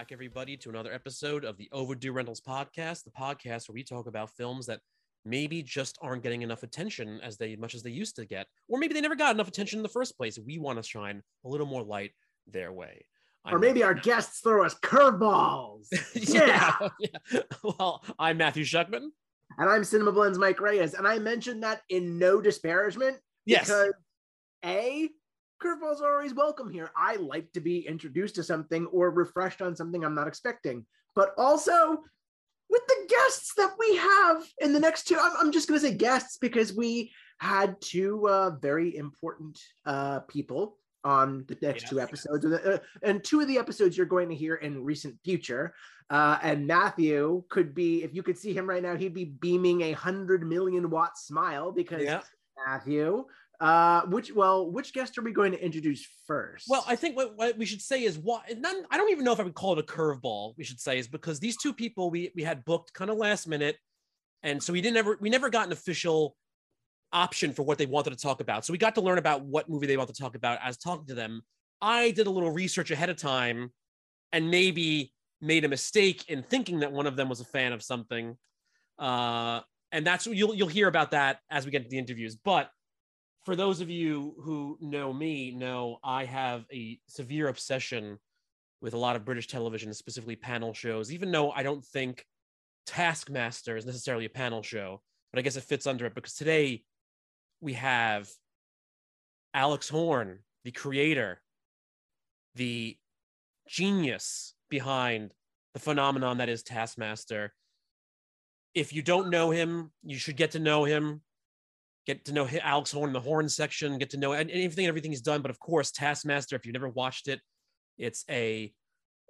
back, everybody, to another episode of the Overdue Rentals podcast, the podcast where we talk about films that maybe just aren't getting enough attention as they much as they used to get, or maybe they never got enough attention in the first place. We want to shine a little more light their way. Or maybe our guests throw us curveballs. yeah. yeah. Well, I'm Matthew Shuckman. And I'm CinemaBlend's Mike Reyes. And I mentioned that in no disparagement. Yes. Because A, curveballs are always welcome here. I like to be introduced to something or refreshed on something I'm not expecting. But also with the guests that we have in the next two, I'm, I'm just going to say guests because we had two uh, very important uh, people on the next two episodes. Uh, and two of the episodes you're going to hear in recent future. Uh, and Matthew could be, if you could see him right now, he'd be beaming a hundred million watt smile because Yeah. Matthew. Uh, which well, which guest are we going to introduce first? Well, I think what, what we should say is what none, I don't even know if I would call it a curveball. We should say is because these two people we we had booked kind of last minute, and so we didn't ever we never got an official option for what they wanted to talk about. So we got to learn about what movie they want to talk about as talking to them. I did a little research ahead of time, and maybe made a mistake in thinking that one of them was a fan of something. Uh, and that's you'll you'll hear about that as we get to the interviews. But for those of you who know me, know I have a severe obsession with a lot of British television, specifically panel shows. Even though I don't think Taskmaster is necessarily a panel show, but I guess it fits under it because today we have Alex Horne, the creator, the genius behind the phenomenon that is Taskmaster. If you don't know him, you should get to know him. Get to know Alex Horne in the Horne Section. Get to know and anything, everything he's done. But of course, Taskmaster. If you've never watched it, it's a,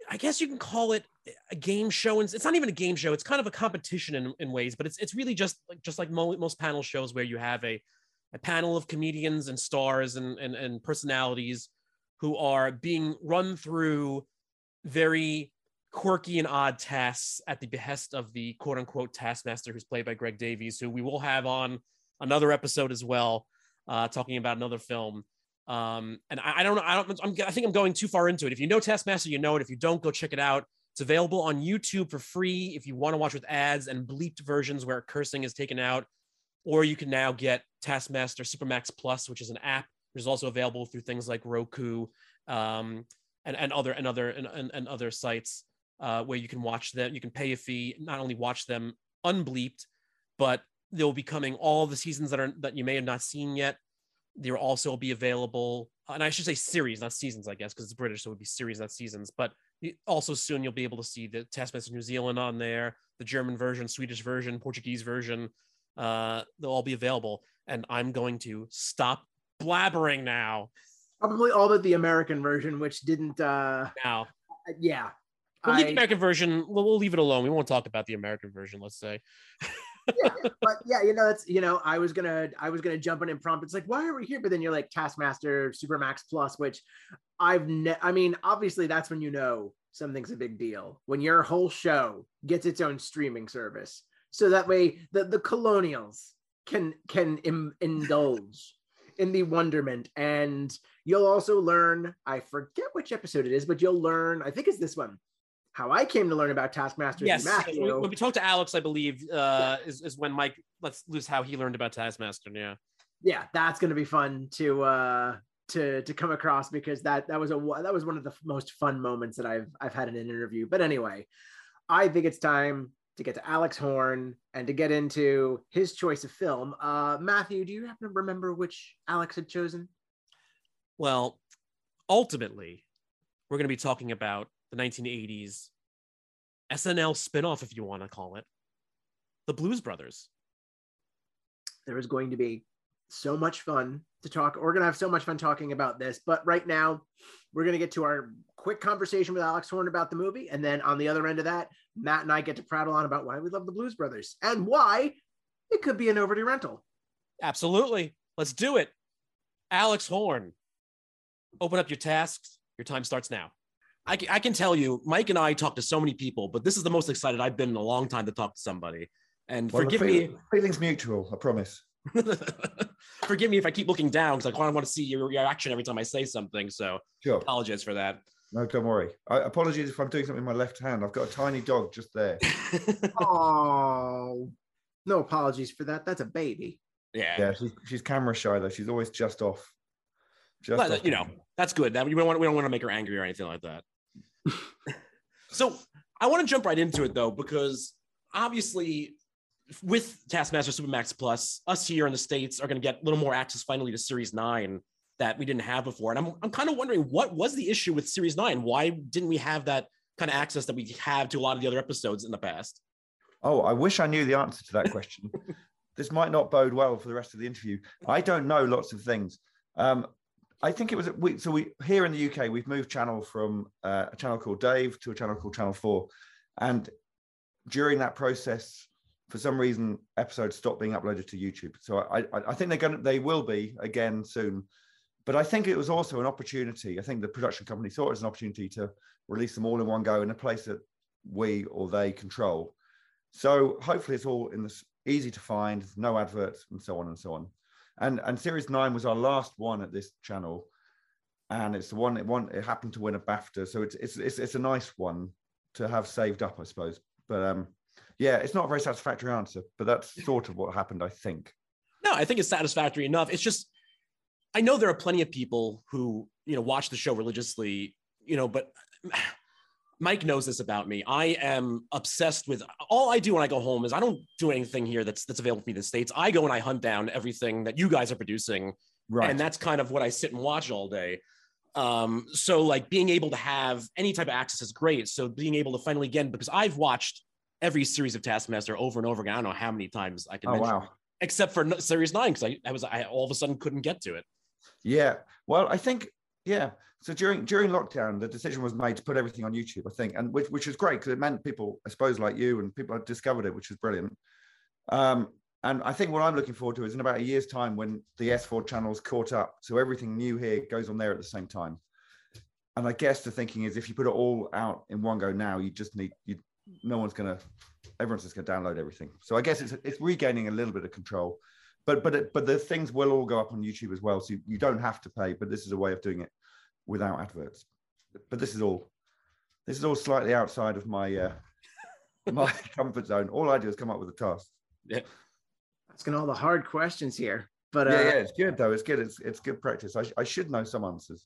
I guess you can call it a game show. And it's not even a game show. It's kind of a competition in, in ways. But it's it's really just like just like mo- most panel shows where you have a a panel of comedians and stars and, and, and personalities who are being run through very quirky and odd tasks at the behest of the quote unquote taskmaster who's played by Greg Davies, who we will have on another episode as well, uh, talking about another film. Um, and I, I don't know, I don't, I'm, I think I'm going too far into it. If you know Taskmaster, you know it. If you don't, go check it out. It's available on YouTube for free if you want to watch with ads and bleeped versions where cursing is taken out. Or you can now get Taskmaster Supermax Plus, which is an app, which is also available through things like Roku um, and, and other and other and, and, and other sites uh, where you can watch them. You can pay a fee, not only watch them unbleeped, but they'll be coming all the seasons that are that you may have not seen yet. They'll also be available, and I should say series, not seasons, I guess, because it's British, so it would be series, not seasons. But also soon you'll be able to see the Taskmaster New Zealand on there, the German version, Swedish version, Portuguese version. Uh, they'll all be available, and I'm going to stop blabbering now. probably all but the American version, which didn't. uh Now, Yeah, we'll leave the American version. We'll, we'll leave it alone. We won't talk about the American version. Let's say. but yeah, you know, that's you know, I was gonna I was gonna jump on impromptu. It's like, why are we here? But then you're like Taskmaster, Supermax Plus, which I've ne- I mean, obviously that's when you know something's a big deal. When your whole show gets its own streaming service. So that way the, the colonials can can Im- indulge in the wonderment. And you'll also learn, I forget which episode it is, but you'll learn, I think it's this one, how I came to learn about Taskmaster Yes, Matthew. when, we talked to Alex, I believe uh, is is when Mike let's lose how he learned about Taskmaster. Yeah. yeah that's going to be fun to uh to to come across because that that was a that was one of the most fun moments that i've i've had in an interview but anyway i think it's time to get to alex horne and to get into his choice of film uh matthew do you happen to remember which alex had chosen Well, ultimately, we're going to be talking about the 1980s SNL spinoff, if you want to call it, the Blues Brothers. there is going to be so much fun to talk we're going to have so much fun talking about this but right now we're going to get to our quick conversation with alex horne about the movie and then on the other end of that matt and i get to prattle on about why we love the blues brothers and why it could be an overdue rental Absolutely. Let's do it. Alex Horne, open up your tasks. Your time starts now. I can, I can tell you, Mike and I talk to so many people, but this is the most excited I've been in a long time to talk to somebody. And Well, the forgive me, Feelings mutual, I promise. forgive me if I keep looking down because I kind of want to see your reaction every time I say something. So Sure. apologize for that. No, don't worry. I, apologies if I'm doing something with my left hand. I've got a tiny dog just there. Oh, no apologies for that. That's a baby. yeah. Yeah, she's, she's camera shy though. She's always just off. Just But, uh, off you know, that's good. That we don't want we don't want to make her angry or anything like that. so I want to jump right into it though, because obviously with Taskmaster Supermax Plus, us here in the States are going to get a little more access finally to Series 9 that we didn't have before. And I'm, I'm kind of wondering what was the issue with Series 9? Why didn't we have that kind of access that we have to a lot of the other episodes in the past? Oh, I wish I knew the answer to that question. this might not bode well for the rest of the interview. I don't know lots of things. Um, I think it was we, so we here in the UK we've moved channel from uh, a channel called Dave to a channel called Channel Four, and during that process, for some reason, episodes stopped being uploaded to YouTube. So I I, I think they're going to they will be again soon, but I think it was also an opportunity. I think the production company saw it as an opportunity to release them all in one go in a place that we or they control. So hopefully it's all in this easy to find, no adverts, and so on and so on. And and series nine was our last one at this channel, and it's the one it won. It happened to win a BAFTA, so it's it's it's, it's a nice one to have saved up, I suppose. But um, yeah, it's not a very satisfactory answer, but that's sort of what happened, I think. No, I think it's satisfactory enough. It's just I know there are plenty of people who, you know, watch the show religiously, you know, but Mike knows this about me. I am obsessed with all I do when I go home is I don't do anything here that's that's available for me in the States. I go and I hunt down everything that you guys are producing. Right. And that's kind of what I sit and watch all day. Um, so like being able to have any type of access is great. So being able to finally again, because I've watched every series of Taskmaster over and over again. I don't know how many times I can oh mention wow. except for series nine because I, I was I all of a sudden couldn't get to it. Yeah. Well, I think yeah. So during during lockdown, the decision was made to put everything on YouTube. I think, and which which was great because it meant people, I suppose, like you and people had discovered it, which was brilliant. Um, and I think what I'm looking forward to is in about a year's time when the S4 channels caught up, so everything new here goes on there at the same time. And I guess the thinking is if you put it all out in one go now, you just need you. No one's gonna, everyone's just gonna download everything. So I guess it's it's regaining a little bit of control, but but it, but the things will all go up on YouTube as well. So you, you don't have to pay, but this is a way of doing it without adverts. But this is all this is all slightly outside of my uh, my comfort zone. All I do is come up with a task. Yeah, asking all the hard questions here. But uh, yeah, yeah, it's good though. It's good. It's it's good practice. I, sh- I should know some answers.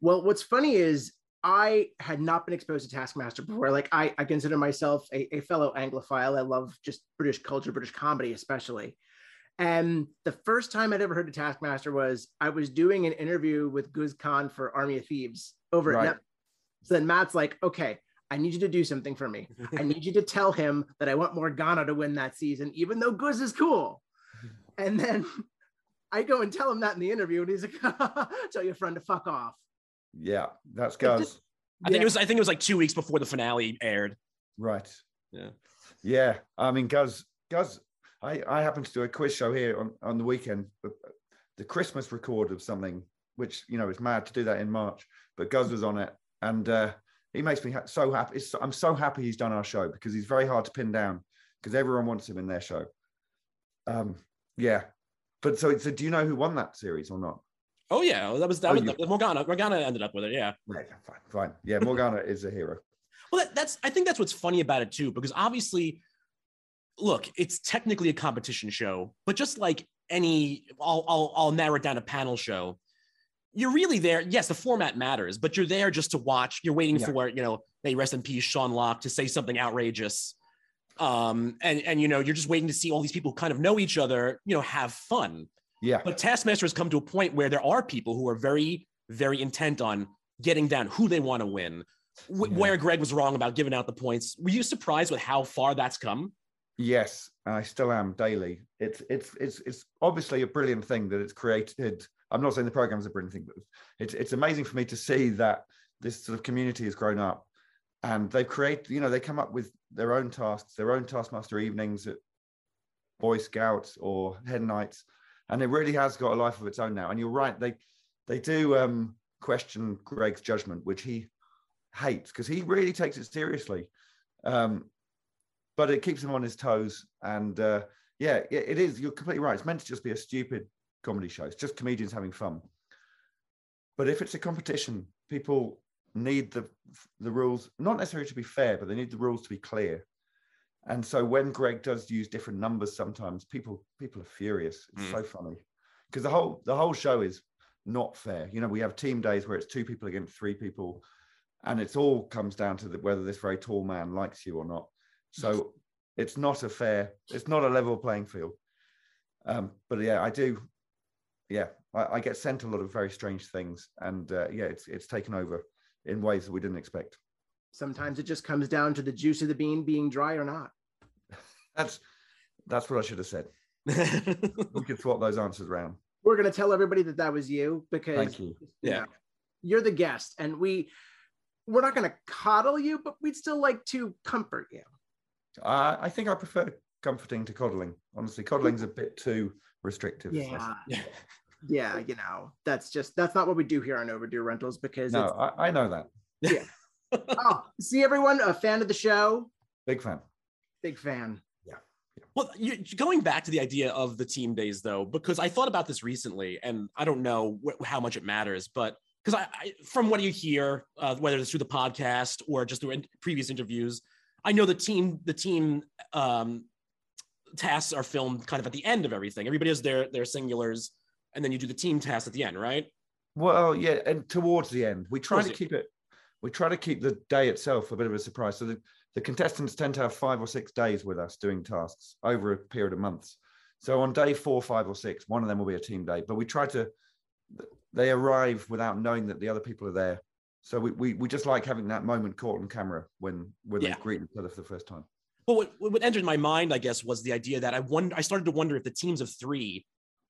Well, what's funny is I had not been exposed to Taskmaster before. Like I, I consider myself a, a fellow Anglophile. I love just British culture, British comedy, especially. And the first time I'd ever heard of Taskmaster was I was doing an interview with Guz Khan for Army of Thieves over Right. at Net. So then Matt's like, okay, I need you to do something for me. I need you to tell him that I want Morgana to win that season, even though Guz is cool. And then I go and tell him that in the interview, and he's like, tell your friend to fuck off. Yeah, that's It Guz. I think Yeah. it was I think it was like two weeks before the finale aired. right. Yeah. Yeah. I mean, Guz, Guz, I, I happen to do a quiz show here on, on the weekend, the Christmas record of something, which, you know, it's mad to do that in March, but Guz was on it. And uh, he makes me ha- so happy. It's, I'm so happy he's done our show because he's very hard to pin down because everyone wants him in their show. Um, yeah. But so, so do you know who won that series or not? Oh yeah, that was that Oh, was you- Morgana. Morgana ended up with it. Yeah. Right, fine, fine. Yeah, Morgana is a hero. Well, that, that's I think that's what's funny about it too, because obviously, look, it's technically a competition show, but just like any, I'll I'll, I'll narrow it down a panel show. You're really there. Yes, the format matters, but you're there just to watch. You're waiting Yeah. for you know, may rest in peace, Sean Lock, to say something outrageous. Um, and and you know, you're just waiting to see all these people kind of know each other, you know, have fun. Yeah, But Taskmaster has come to a point where there are people who are very, very intent on getting down who they want to win. Wh- Yeah. Where Greg was wrong about giving out the points. Were you surprised with how far that's come? Yes, I still am daily. It's it's it's it's obviously a brilliant thing that it's created. I'm not saying the program is a brilliant thing, but it's it's amazing for me to see that this sort of community has grown up, and they've created. You know, they come up with their own tasks, their own Taskmaster evenings at Boy Scouts or Hen Nights, and it really has got a life of its own now. And you're right, they they do um, question Greg's judgment, which he hates because he really takes it seriously. Um, but it keeps him on his toes. And uh, yeah, it, it is. You're completely right. It's meant to just be a stupid comedy show. It's just comedians having fun. But if it's a competition, people need the the rules not necessarily to be fair, but they need the rules to be clear. And so when Greg does use different numbers, sometimes people people are furious. It's Mm. so funny because the whole the whole show is not fair. You know, we have team days where it's two people against three people, and it's all comes down to the, whether this very tall man likes you or not. So it's not a fair, it's not a level playing field. Um, but yeah, I do. Yeah, I, I get sent a lot of very strange things, and uh, yeah, it's it's taken over in ways that we didn't expect. Sometimes it just comes down to the juice of the bean being dry or not. That's that's what I should have said. We could swap those answers around. We're going to tell everybody that that was you because Thank you. Yeah. know, you're the guest and we we're not going to coddle you but we'd still like to comfort you Uh, I think I prefer comforting to coddling. Honestly, coddling's a bit too restrictive. yeah Yeah. yeah you know that's just that's not what we do here on overdue rentals because No, it's I, I know that. Yeah. oh see everyone a fan of the show Big fan. big fan Yeah. Well, you, going back to the idea of the team days, though, because I thought about this recently, and I don't know wh- how much it matters, but because I, I, from what you hear, uh, whether it's through the podcast or just through in- previous interviews, I know the team, the team um, tasks are filmed kind of at the end of everything. Everybody has their their singulars, and then you do the team tasks at the end, right? Well, yeah, and towards the end, we try Towards to keep it. We try to keep the day itself a bit of a surprise. So the, the contestants tend to have five or six days with us doing tasks over a period of months. So on day four, five, or six, one of them will be a team day. But we try to. They arrive without knowing that the other people are there. So we, we, we just like having that moment caught on camera when when Yeah. they greet each other for the first time. But what, what entered my mind, I guess, was the idea that I wonder. I started to wonder if the teams of three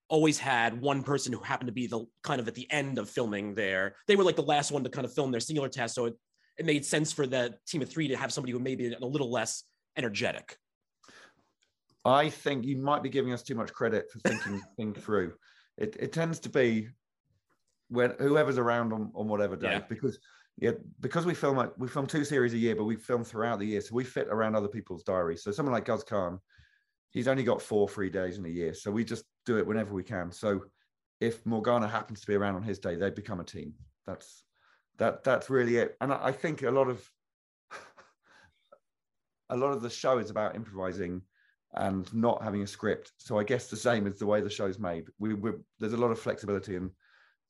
always had one person who happened to be the kind of at the end of filming there. They were like the last one to kind of film their singular test, so it, it made sense for the team of three to have somebody who maybe a little less energetic. I think you might be giving us too much credit for thinking through. It, it tends to be when whoever's around on, on whatever day Yeah. because yeah because we film like we film two series a year but we film throughout the year so we fit around other people's diaries so someone like Guz Khan he's only got four free days in a year so we just do it whenever we can so if Morgana happens to be around on his day they become a team that's that that's really it and I, I think a lot of a lot of the show is about improvising and not having a script. So I guess the same is the way the show's made. We we there's a lot of flexibility in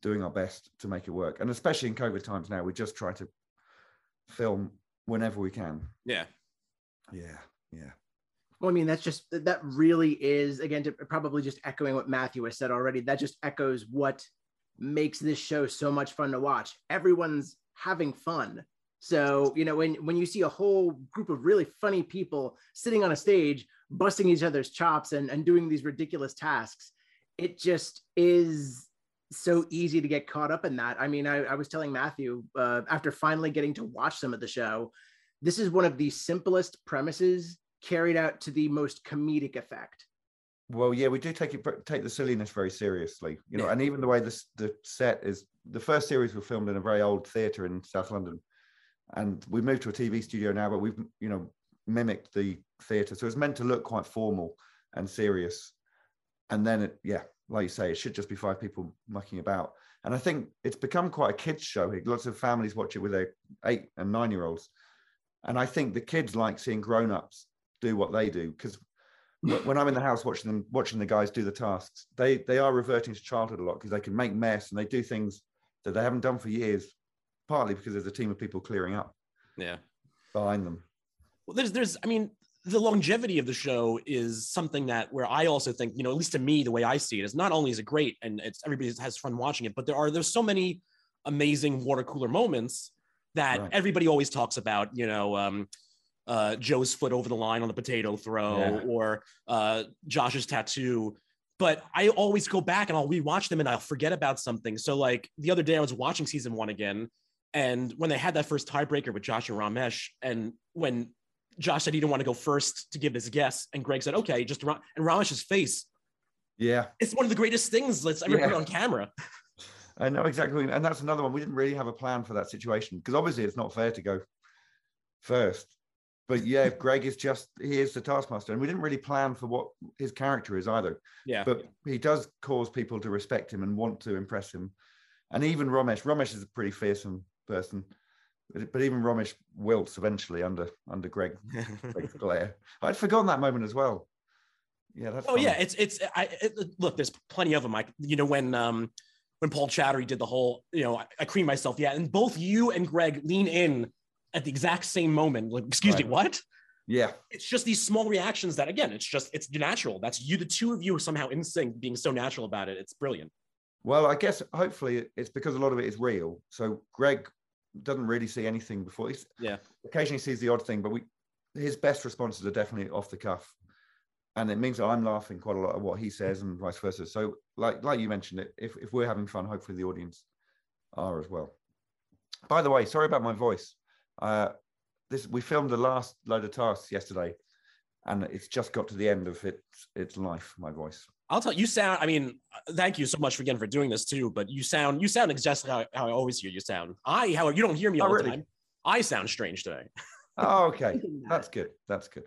doing our best to make it work, and especially in COVID times now, we just try to film whenever we can. Yeah. Yeah, yeah. well i mean that's just that really is again to probably just echoing what matthew has said already that just echoes what makes this show so much fun to watch everyone's having fun so you know when when you see a whole group of really funny people sitting on a stage busting each other's chops and, and doing these ridiculous tasks it just is so easy to get caught up in that i mean i, I was telling matthew uh, after finally getting to watch some of the show this is one of the simplest premises carried out to the most comedic effect Well, yeah, we do take it take the silliness very seriously, you know, and even the way this the set is. The first series were filmed in a very old theatre in South London, and we moved to a TV studio now, but we've you know mimicked the theatre, so it's meant to look quite formal and serious. And then it, yeah, like you say, it should just be five people mucking about. And I think it's become quite a kids show. Lots of families watch it with their eight and nine year olds, and I think the kids like seeing grown ups do what they do because when I'm in the house watching them, watching the guys do the tasks, they they are reverting to childhood a lot because they can make mess and they do things that they haven't done for years, partly because there's a team of people clearing up Yeah. behind them. Well, there's, there's, I mean, the longevity of the show is something that where I also think, you know, at least to me, the way I see it is not only is it great and it's everybody has fun watching it, but there are there's so many amazing water cooler moments that Right. everybody always talks about, you know, um, uh, Joe's foot over the line on the potato throw Yeah. or uh, Josh's tattoo. But I always go back and I'll rewatch them and I'll forget about something. So like the other day I was watching season one again, and when they had that first tiebreaker with Josh and Romesh, and when Josh said he didn't want to go first to give his guess, and Greg said, "Okay, just Ra-" and Romesh's face. Yeah, It's one of the greatest things that's ever Yeah. put on camera. I know exactly. what you mean. And that's another one. We didn't really have a plan for that situation because obviously it's not fair to go first. But yeah, Greg is just he is the taskmaster, and we didn't really plan for what his character is either. Yeah, But he does cause people to respect him and want to impress him. And even Romesh, Romesh is a pretty fearsome person. But even Romesh wilts eventually under under Greg Greg's glare. I'd forgotten that moment as well. Yeah, that's. Oh funny. yeah, it's it's I it, look. There's plenty of them. Like you know when um when Paul Chowdhry did the whole you know I, I cream myself. Yeah, and both you and Greg lean in at the exact same moment. Like excuse me, what? yeah, It's just these small reactions that again, it's just it's natural. That's you, the two of you, are somehow in sync, being so natural about it. It's brilliant. Well, I guess hopefully it's because a lot of it is real. So Greg doesn't really see anything before. He's, Yeah. Occasionally sees the odd thing, but we his best responses are definitely off the cuff, and it means that I'm laughing quite a lot at what he says and vice versa. So, like like you mentioned, it if if we're having fun, hopefully the audience are as well. By the way, sorry about my voice. Uh, this we filmed the last load of tasks yesterday, and it's just got to the end of its its life. My voice. I'll tell you sound. I mean, uh, thank you so much again for doing this too. But you sound you sound exactly how, how I always hear you sound. I, however, you don't hear me Oh, all the time. I sound strange today. Oh, okay. That's good. That's good.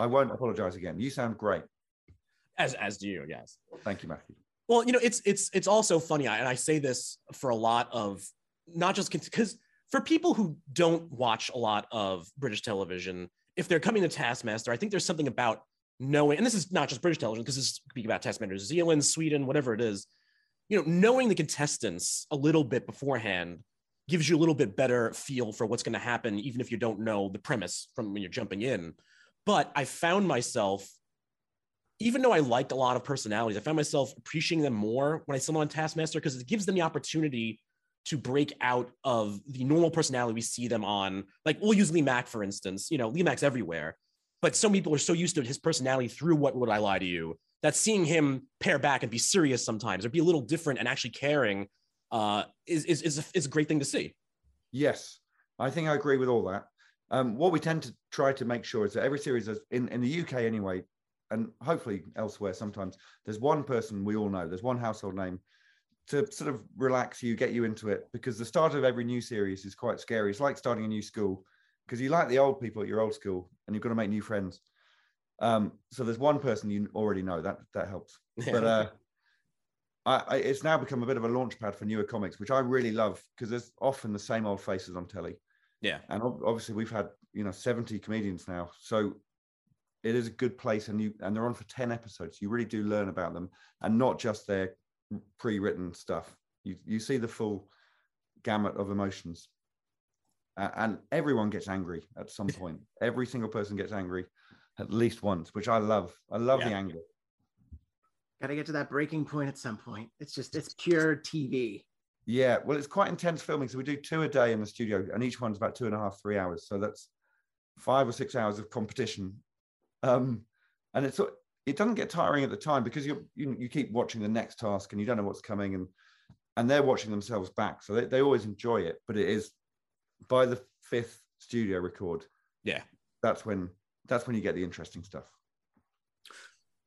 I won't apologize again. You sound great. As as do you, yes. Thank you, Matthew. Well, you know, it's it's it's also funny, I- and I say this for a lot of not just because for people who don't watch a lot of British television, if they're coming to Taskmaster, I think there's something about knowing, and this is not just British television, because this is speaking about New Zealand, Sweden, whatever it is, you know, knowing the contestants a little bit beforehand gives you a little bit better feel for what's going to happen, even if you don't know the premise from when you're jumping in. But I found myself even though I liked a lot of personalities, I found myself appreciating them more when I saw them on Taskmaster because it gives them the opportunity to break out of the normal personality we see them on. Like we'll use Lee Mack, for instance. You know, Lee Mack's everywhere, but some people are so used to his personality through What Would I Lie to You that seeing him pair back and be serious sometimes or be a little different and actually caring uh, is, is, is, a, is a great thing to see. Yes, I think I agree with all that. Um, what we tend to try to make sure is that every series, has, in, in the UK anyway, and hopefully elsewhere sometimes, there's one person we all know, there's one household name to sort of relax you, get you into it, because the start of every new series is quite scary. It's like starting a new school because you like the old people at your old school and you've got to make new friends. Um, so there's one person you already know that that helps. But uh, I, I, it's now become a bit of a launch pad for newer comics, which I really love because there's often the same old faces on telly. Yeah. And ob- obviously we've had, you know, 70 comedians now. So it is a good place and you and they're on for 10 episodes. You really do learn about them and not just their pre-written stuff. You you see the full gamut of emotions. A- and everyone gets angry at some point. Every single person gets angry at least once, which I love. I love the anger. Got to get to that breaking point at some point. It's just it's pure TV. Yeah, well, it's quite intense filming. So we do two a day in the studio, and each one's about two and a half, three hours. So that's five or six hours of competition. Um, and it's it doesn't get tiring at the time because you you you keep watching the next task and you don't know what's coming, and and they're watching themselves back, so they, they always enjoy it. But it is by the fifth studio record, Yeah. that's when that's when you get the interesting stuff.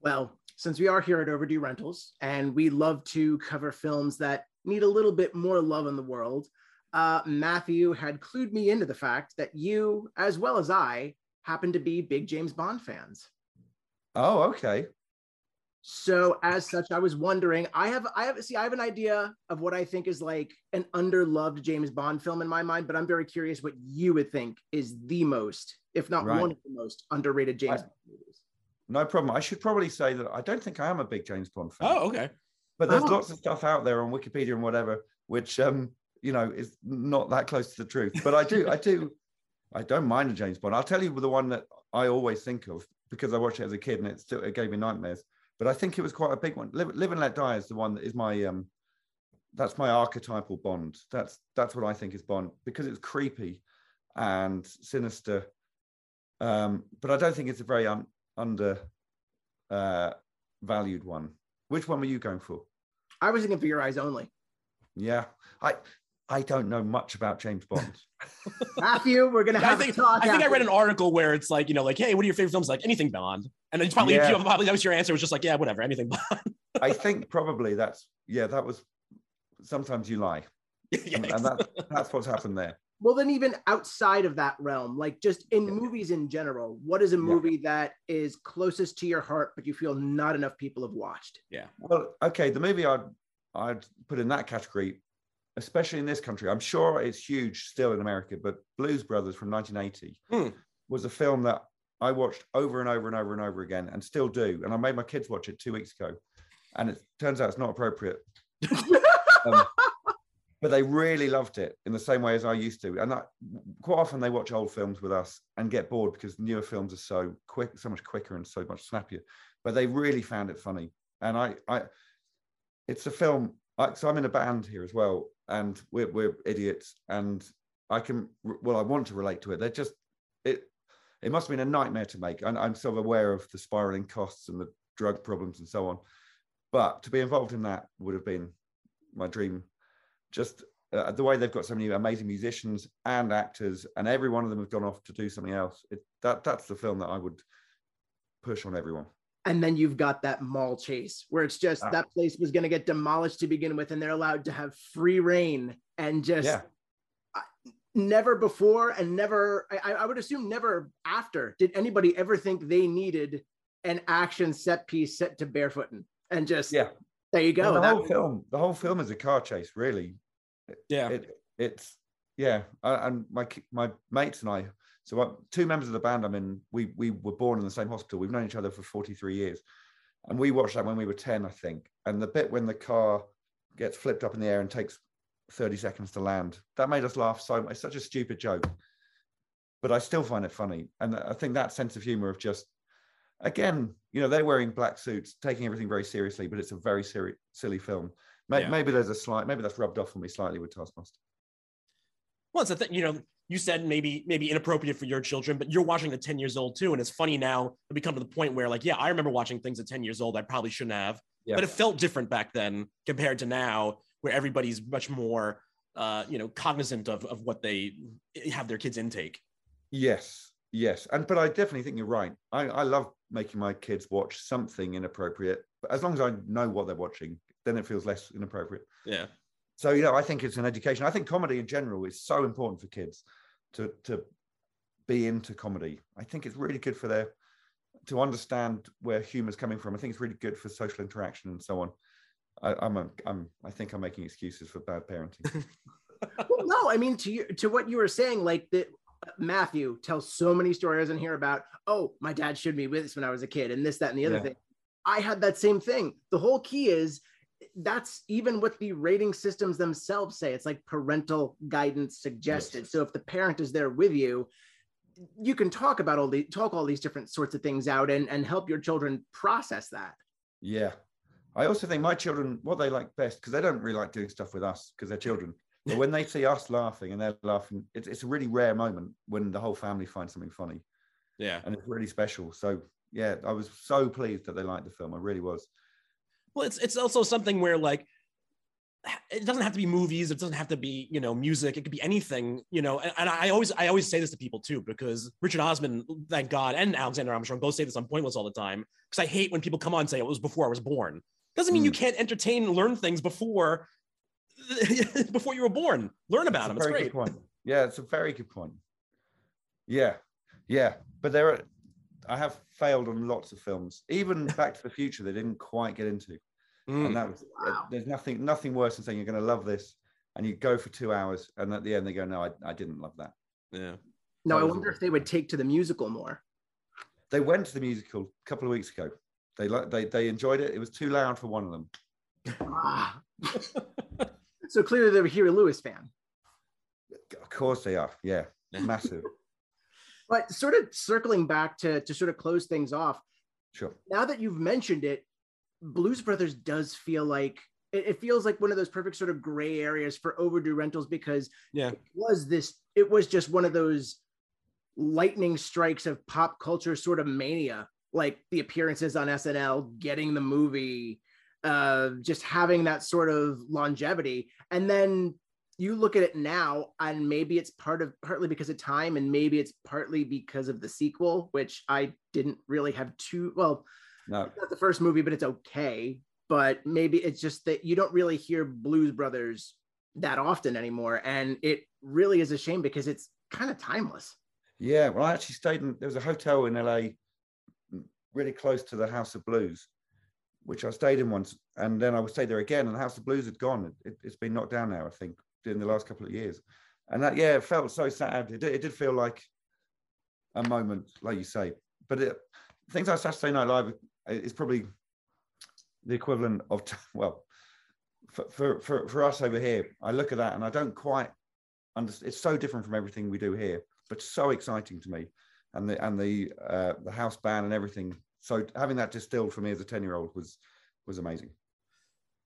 Well, since we are here at Overdue Rentals and we love to cover films that need a little bit more love in the world, uh, Matthew had clued me into the fact that you, as well as I, happen to be big James Bond fans. Oh, okay. So as such, I was wondering, I have I have see, I have an idea of what I think is like an underloved James Bond film in my mind, but I'm very curious what you would think is the most, if not Right. one of the most underrated James I- Bond movies. No problem. I should probably say that I don't think I am a big James Bond fan. Oh, okay. but there's Oh. lots of stuff out there on Wikipedia and whatever, which um, you know, is not that close to the truth. But I do, I do, I don't mind a James Bond. I'll tell you the one that I always think of because I watched it as a kid and it still it gave me nightmares. But I think it was quite a big one. Live, Live and Let Die is the one that is my um, that's my archetypal Bond. That's that's what I think is Bond because it's creepy and sinister. Um, but I don't think it's a very un, under uh, valued one. Which one were you going for? I was thinking for your eyes only. Yeah, I I don't know much about James Bond. Matthew, we're gonna Yeah, I have think a talk. I think I read an article where it's like, you know, like, hey, what are your favorite films? Like anything Bond. And then probably, Yeah. you probably that was your answer. It was just like, yeah, whatever, anything Bond. I think probably that's yeah. That was sometimes you lie, yeah, and, and that, that's what's happened there. Well, then even outside of that realm, like just in movies in general, what is a movie that is closest to your heart, but you feel not enough people have watched? Yeah. Well, okay, the movie I'd I'd put in that category especially in this country. I'm sure it's huge still in America, but Blues Brothers from 1980 Hmm. was a film that I watched over and over and over and over again, and still do. And I made my kids watch it two weeks ago, and it turns out it's not appropriate. Um, but they really loved it in the same way as I used to. And quite often they watch old films with us and get bored because newer films are so quick, so much quicker and so much snappier. But they really found it funny. And I, I, it's a film. I, so I'm in a band here as well, and we're we're idiots. And I can, well, I want to relate to it. They're just it. It must have been a nightmare to make. And I'm sort of aware of the spiraling costs and the drug problems and so on. But to be involved in that would have been my dream just uh, the way they've got so many amazing musicians and actors, and every one of them have gone off to do something else. It, that that's the film that I would push on everyone. And then you've got that mall chase where it's just Ah. that place was going to get demolished to begin with and they're allowed to have free reign and just Yeah. never before and never I, I would assume never after did anybody ever think they needed an action set piece set to barefooting and just Yeah. there you go And the That- whole film, the whole film is a car chase, really. Yeah. It, it's yeah, I, and my my mates and I. So I, two members of the band I'm in, we we were born in the same hospital. We've known each other for 43 years, and we watched that when we were 10, I think. And the bit when the car gets flipped up in the air and takes 30 seconds to land, that made us laugh so much. It's such a stupid joke, but I still find it funny. And I think that sense of humor of just again, you know, they're wearing black suits, taking everything very seriously, but it's a very seri- silly film. May- Yeah. Maybe there's a slight, maybe that's rubbed off on me slightly with Taskmaster. Well, it's a thing, you know, you said maybe maybe inappropriate for your children, but you're watching at 10 years old too. And it's funny now that we come to the point where, like, yeah, I remember watching things at 10 years old I probably shouldn't have, Yeah. but it felt different back then compared to now, where everybody's much more uh, you know, cognizant of, of what they have their kids intake. Yes, yes, and but I definitely think you're right. I, I love making my kids watch something inappropriate, but as long as I know what they're watching, then it feels less inappropriate. Yeah. So you know, I think it's an education. I think comedy in general is so important for kids to to be into comedy. I think it's really good for their to understand where humor's coming from. I think it's really good for social interaction and so on. I, I'm a, I'm I think I'm making excuses for bad parenting. well, no, I mean to you, to what you were saying, like that Matthew tells so many stories in here about, oh, my dad showed me this when I was a kid, and this, that, and the other Yeah. thing. I had that same thing. The whole key is that's even what the rating systems themselves say. It's like parental guidance suggested. So if the parent is there with you, you can talk about all the talk all these different sorts of things out and and help your children process that. Yeah. I also think my children, what they like best, because they don't really like doing stuff with us because they're children. But when they see us laughing and they're laughing, it's, it's a really rare moment when the whole family finds something funny Yeah. and it's really special. So, yeah, I was so pleased that they liked the film. I really was. Well, it's it's also something where like it doesn't have to be movies. It doesn't have to be you know music. It could be anything. You know, and, and I always I always say this to people too because Richard Osman, thank God, and Alexander Armstrong both say this on Pointless all the time because I hate when people come on and say it was before I was born. Doesn't mean you Mm. can't entertain and learn things before before you were born. Learn about them. It's It's a very great. good point. Yeah, it's a very good point. Yeah, yeah. But there are, I have failed on lots of films. Even Back to the Future, they didn't quite get into. Mm. and that was uh, Wow. there's nothing nothing worse than saying you're going to love this and you go for two hours and at the end they go no i, I didn't love that Yeah. No, I wonder if they would take to the musical more. they went to the musical a couple of weeks ago they like they, they enjoyed it it was too loud for one of them Ah. so clearly they're a Huey Lewis fan. of course they are yeah Yeah. massive But sort of circling back to, to sort of close things off, sure now that you've mentioned it, Blues Brothers does feel like it, feels like one of those perfect sort of gray areas for overdue rentals because Yeah. it was this, it was just one of those lightning strikes of pop culture sort of mania, like the appearances on SNL, getting the movie, uh, just having that sort of longevity. And then you look at it now, and maybe it's part of partly because of time, and maybe it's partly because of the sequel, which I didn't really have too well no not the first movie, but it's okay. But maybe it's just that you don't really hear Blues Brothers that often anymore. And it really is a shame because it's kind of timeless. yeah well i actually stayed in there was a hotel in la mm, really close to the house of blues which I stayed in once, and then I would stay there again. And the House of Blues had gone. It, has been knocked down now, I think, in the last couple of years. And that, yeah, it felt so sad. It, it did feel like a moment, like you say. But it, things like Saturday Night Live is probably the equivalent of, well, for, for, for, for us over here, I look at that and I don't quite understand. It's so different from everything we do here, but so exciting to me. And the, and the, uh, the house band and everything. So having that distilled for me as a 10 year old was was amazing.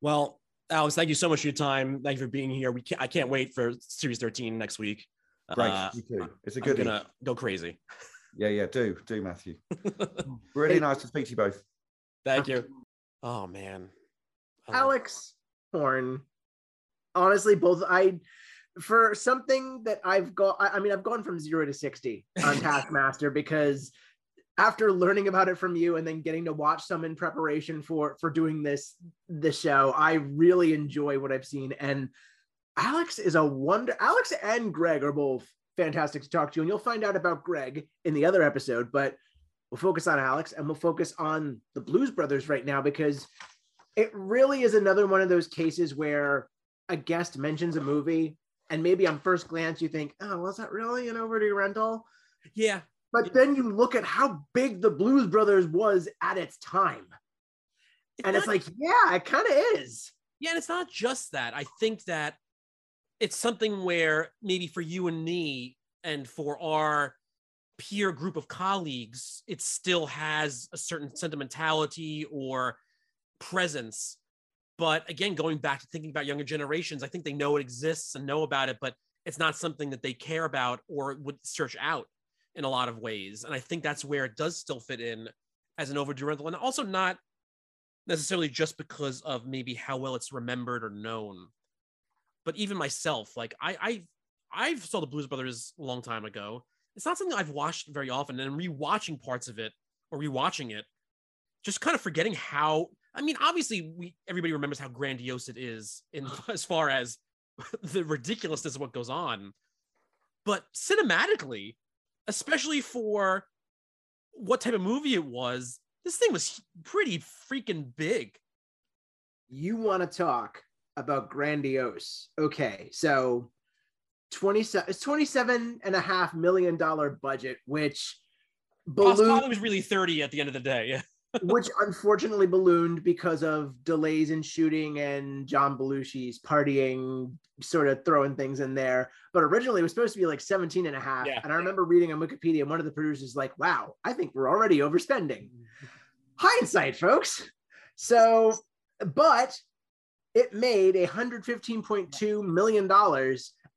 Well alex thank you so much for your time. Thank you for being here. We can't, i can't wait for series 13 next week. Great. Uh, it's a good I'm gonna go crazy. Yeah yeah do do matthew. Really nice to speak to you both thank you. Oh man. Alex horne. Honestly both i for something that I've got, I mean, I've gone from zero to 60 on Taskmaster because after learning about it from you and then getting to watch some in preparation for for doing this the show i really enjoy what i've seen. And alex is a wonder alex and greg are both fantastic to talk to and you'll find out about greg in the other episode but we'll focus on alex and we'll focus on the blues brothers right now because it really is another one of those cases where a guest mentions a movie and maybe on first glance you think oh was that really an overdue rental yeah but then you look at how big the Blues Brothers was at its time. It's and not, it's like, yeah, it kind of is. Yeah, and it's not just that. I think that it's something where maybe for you and me and for our peer group of colleagues, it still has a certain sentimentality or presence. But again, going back to thinking about younger generations, I think they know it exists and know about it, but it's not something that they care about or would search out in a lot of ways. And I think that's where it does still fit in as an overdue rental. And also not necessarily just because of maybe how well it's remembered or known. But even myself, like I I I saw the Blues Brothers a long time ago. It's not something I've watched very often, and rewatching parts of it or rewatching it, just kind of forgetting how. I mean, obviously, we everybody remembers how grandiose it is in as far as the ridiculousness of what goes on, but cinematically, especially for what type of movie it was. This thing was pretty freaking big. You want to talk about grandiose. Okay, so 27 it's 27 and a half million dollar budget, which ballooned, was really 30 at the end of the day. Yeah. which unfortunately ballooned because of delays in shooting and John Belushi's partying, sort of throwing things in there. But originally it was supposed to be like 17 and a half. Yeah. And I remember reading on Wikipedia, and one of the producers like, wow, I think we're already overspending. Hindsight, folks. So, but it made a $115.2 million.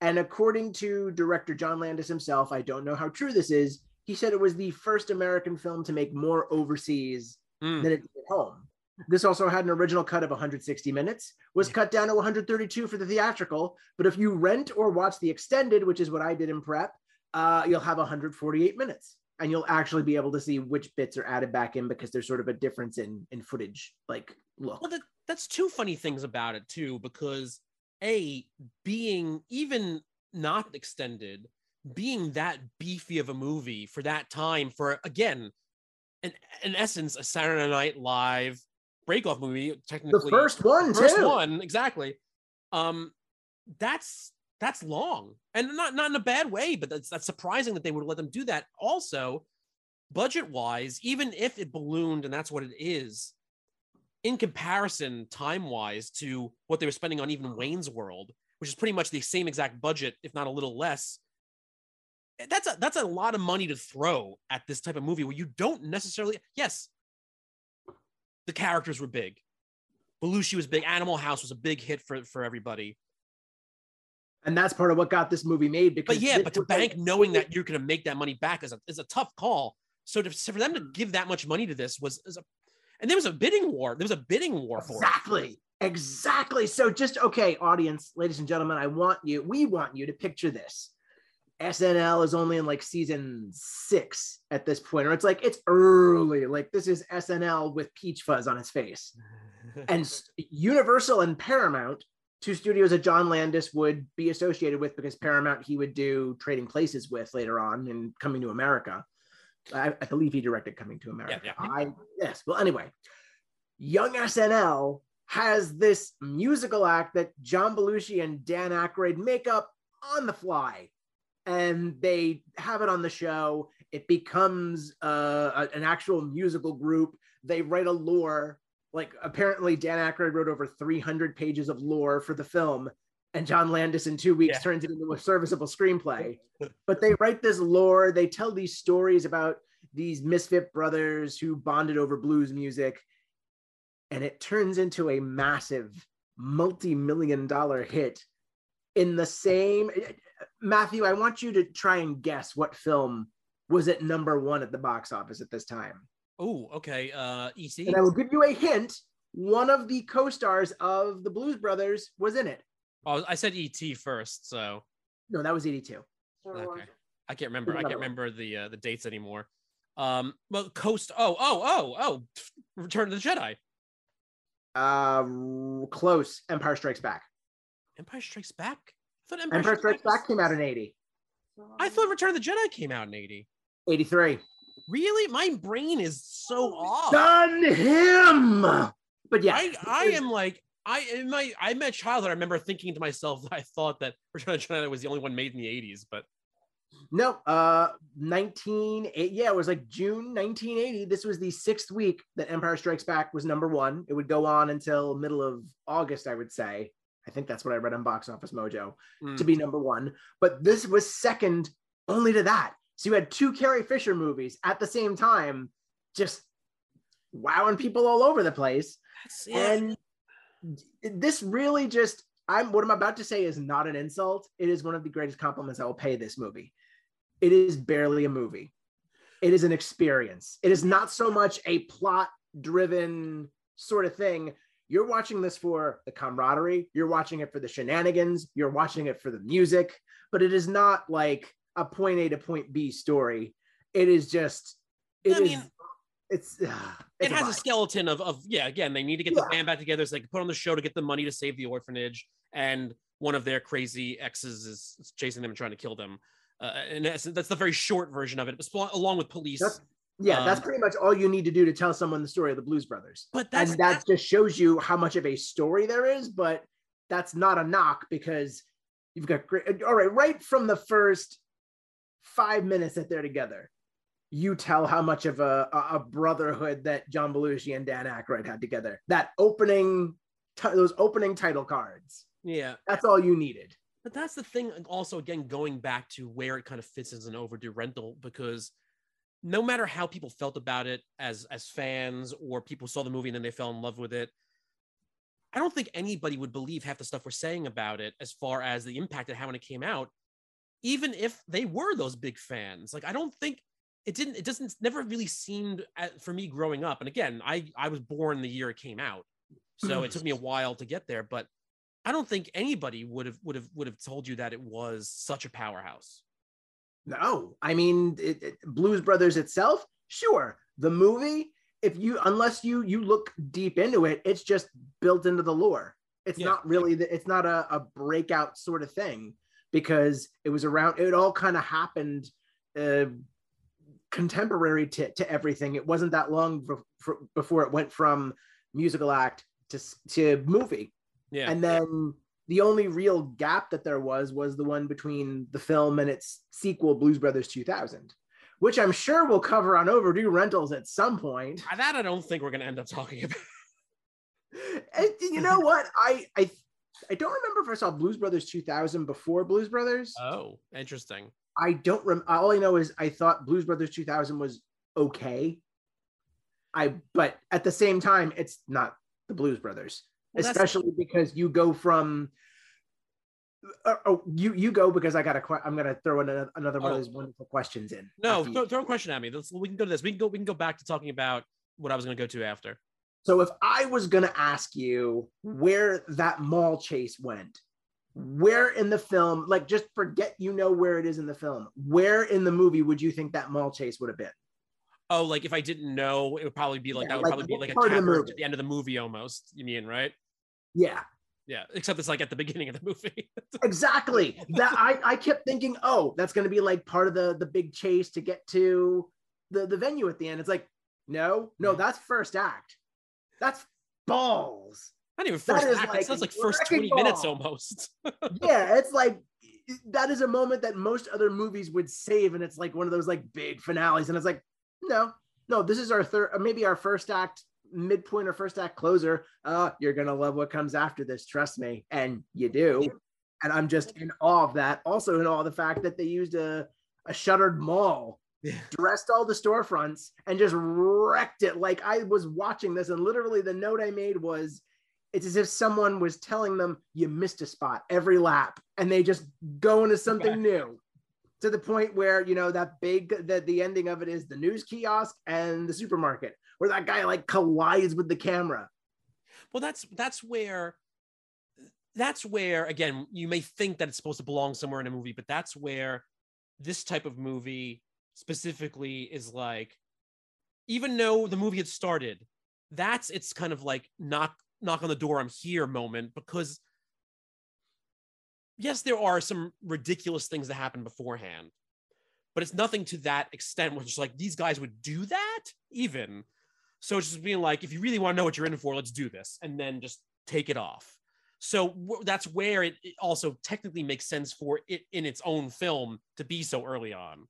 And according to director John Landis himself, I don't know how true this is. He said it was the first American film to make more overseas mm. than it did at home. This also had an original cut of 160 minutes, was yeah. cut down to 132 for the theatrical. But if you rent or watch the extended, which is what I did in prep, uh, you'll have 148 minutes, and you'll actually be able to see which bits are added back in because there's sort of a difference in in footage, like look. Well, that, that's two funny things about it too, because a being even not extended, being that beefy of a movie for that time, for again in, in essence, a Saturday Night Live breakoff movie. Technically, the first one, first too. one, exactly. Um, that's that's long, and not not in a bad way, but that's that's surprising that they would let them do that. Also, budget wise, even if it ballooned, and that's what it is, in comparison, time wise, to what they were spending on even Wayne's World, which is pretty much the same exact budget, if not a little less eh, that's a that's a lot of money to throw at this type of movie where you don't necessarily yes the characters were big. Belushi was big. Animal house was a big hit for for everybody. And that's part of what got this movie made because but yeah but to bank knowing that you're going to make that money back is a, is a tough call. So to, for them to give that much money to this was, was a and there was a bidding war there was a bidding war for exactly it. exactly so just okay audience ladies and gentlemen i want you we want you to picture this SNL is only in like season six at this point, or it's like it's early. Like this is SNL with peach fuzz on his face. and Universal and Paramount, two studios that John Landis would be associated with because Paramount he would do Trading Places with later on and Coming to America. I, I believe he directed Coming to America. Yeah, yeah. I yes. Well, anyway, Young SNL has this musical act that John Belushi and Dan Aykroyd make up on the fly. And they have it on the show. It becomes uh, an actual musical group. They write a lore. Like apparently, Dan Aykroyd wrote over 300 pages of lore for the film, and John Landis in two weeks yeah. turns it into a serviceable screenplay. but they write this lore. They tell these stories about these misfit brothers who bonded over blues music and it turns into a massive multi-million dollar hit in the same matthew i want you to try and guess what film was at number one at the box office at this time oh okay uh ec and i will give you a hint one of the co-stars of the blues brothers was in it oh i said et first so no that was 82 okay i can't remember i can't remember the uh, the dates anymore um well coast oh oh oh oh return of the jedi uh, close. Empire Strikes Back. Empire Strikes Back. I thought Empire, Empire Strikes, Strikes Back came out in eighty. I thought Return of the Jedi came out in eighty. Eighty-three. Really, my brain is so off. Done him. But yeah, I, I am like I in my I met childhood. I remember thinking to myself that I thought that Return of Jedi was the only one made in the eighties, but no, uh, 19, yeah, it was like June 1980. This was the sixth week that Empire Strikes Back was number one. It would go on until middle of August, I would say. I think that's what I read on Box Office Mojo mm. to be number one. But this was second only to that. So you had two Carrie Fisher movies at the same time, just wowing people all over the place. And this really just I'm what I'm about to say is not an insult. It is one of the greatest compliments I will pay this movie it is barely a movie. It is an experience. It is not so much a plot driven sort of thing. You're watching this for the camaraderie, you're watching it for the shenanigans, you're watching it for the music, but it is not like a point A to point B story. It is just, it I is, mean, it's, uh, it's, it has a, a, skeleton of, of, yeah, again, they need to get yeah. the band back together so they can put on the show to get the money to save the orphanage. And one of their crazy exes is chasing them and trying to kill them uh, and that's, that's the very short version of it, along with police. That's, yeah, um, that's pretty much all you need to do to tell someone the story of the Blues Brothers. But and that that's, just shows you how much of a story there is. But that's not a knock because you've got great. All right, right from the first five minutes that they're together, you tell how much of a, a brotherhood that John Belushi and Dan Aykroyd had together. That opening, t- those opening title cards. Yeah, that's all you needed. But that's the thing. Also, again, going back to where it kind of fits as an overdue rental, because no matter how people felt about it as as fans or people saw the movie and then they fell in love with it, I don't think anybody would believe half the stuff we're saying about it as far as the impact it had when it came out, even if they were those big fans. Like, I don't think it didn't. It doesn't. Never really seemed at, for me growing up. And again, I I was born the year it came out, so it took me a while to get there, but I don't think anybody would have would have would have told you that it was such a powerhouse. No, I mean it, it, Blues Brothers itself, sure. The movie, if you unless you you look deep into it, it's just built into the lore. It's yeah. not really the, it's not a, a breakout sort of thing because it was around. It all kind of happened uh, contemporary to to everything. It wasn't that long before it went from musical act to to movie yeah. And then the only real gap that there was was the one between the film and its sequel, Blues Brothers 2000, which I'm sure we'll cover on overdue rentals at some point. Uh, that I don't think we're going to end up talking about. and you know what? I I I don't remember if I saw Blues Brothers 2000 before Blues Brothers. Oh, interesting. I don't rem- all I know is I thought Blues Brothers 2000 was okay. I but at the same time it's not the Blues Brothers well, especially because you go from uh, oh, you you go because I got a. I'm gonna throw in a, another one oh. of those wonderful questions in. No, throw, throw, a question at me. Let's, we can go to this. We can go. We can go back to talking about what I was gonna go to after. So if I was gonna ask you where that mall chase went, where in the film, like just forget you know where it is in the film, where in the movie would you think that mall chase would have been? Oh, like if I didn't know, it would probably be like yeah, that would like, probably be like a tapper at the end of the movie almost. You mean right? Yeah. Yeah, except it's like at the beginning of the movie. exactly. That I, I kept thinking, oh, that's gonna be like part of the the big chase to get to the the venue at the end. It's like, no, no, that's first act. That's balls. Not even first act. like it sounds like first wrecking 20 minutes almost. yeah, it's like that is a moment that most other movies would save, and it's like one of those like big finales, and it's like, no, no, this is our third, maybe our first act midpoint or first act closer. Uh, you're gonna love what comes after this, trust me, and you do. And I'm just in awe of that. Also in awe of the fact that they used a a shuttered mall Yeah. dressed all the storefronts and just wrecked it. Like I was watching this, and literally the note I made was, it's as if someone was telling them you missed a spot every lap, and they just go into something new. To the point where you know that big that the ending of it is the news kiosk and the supermarket, where that guy like collides with the camera. well, that's that's where that's where again you may think that it's supposed to belong somewhere in a movie, but that's where this type of movie specifically is like, even though the movie had started, that's it's kind of like knock knock on the door, I'm here moment because yes, there are some ridiculous things that happen beforehand, but it's nothing to that extent where it's like these guys would do that even. So it's just being like, if you really want to know what you're in for, let's do this, and then just take it off. So that's where it, it also technically makes sense for it in its own film to be so early on.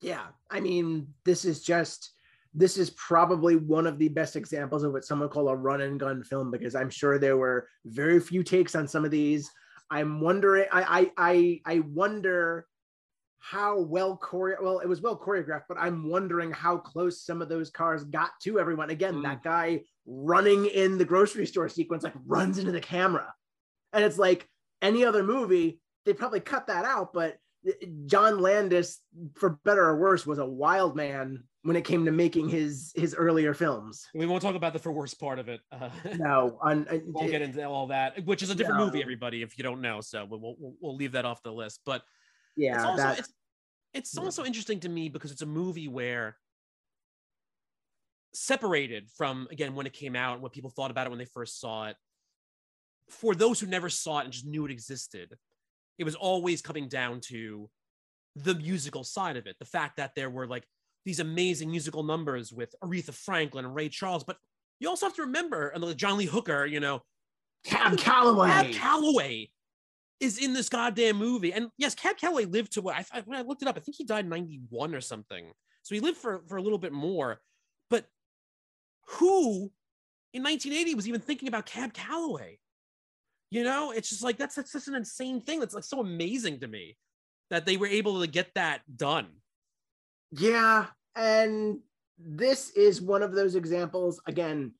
Yeah, I mean, this is just this is probably one of the best examples of what someone call a run and gun film because I'm sure there were very few takes on some of these. I'm wondering, I I I, I wonder how well choreo well it was well choreographed, but I'm wondering how close some of those cars got to everyone. Again, Mm. that guy running in the grocery store sequence like runs into the camera, and it's like any other movie they probably cut that out, but John Landis, for better or worse, was a wild man when it came to making his his earlier films. We won't talk about the for worse part of it. Uh, No, on we won't get into all that, which is a different No. movie, everybody. If you don't know, so we'll we'll, we'll leave that off the list. But yeah, it's also that it's, it's yeah. also interesting to me because it's a movie where separated from again when it came out and what people thought about it when they first saw it for those who never saw it and just knew it existed it was always coming down to the musical side of it the fact that there were like these amazing musical numbers with aretha franklin and ray charles but you also have to remember and john lee hooker you know Cab Calloway. Cab Calloway is in this goddamn movie. And yes, Cab Calloway lived to what I, I when I looked it up, I think he died in 91 or something. So he lived for, for a little bit more. But who in 1980 was even thinking about Cab Calloway? You know, it's just like that's that's just an insane thing. That's like so amazing to me that they were able to get that done. Yeah, and this is one of those examples. Again,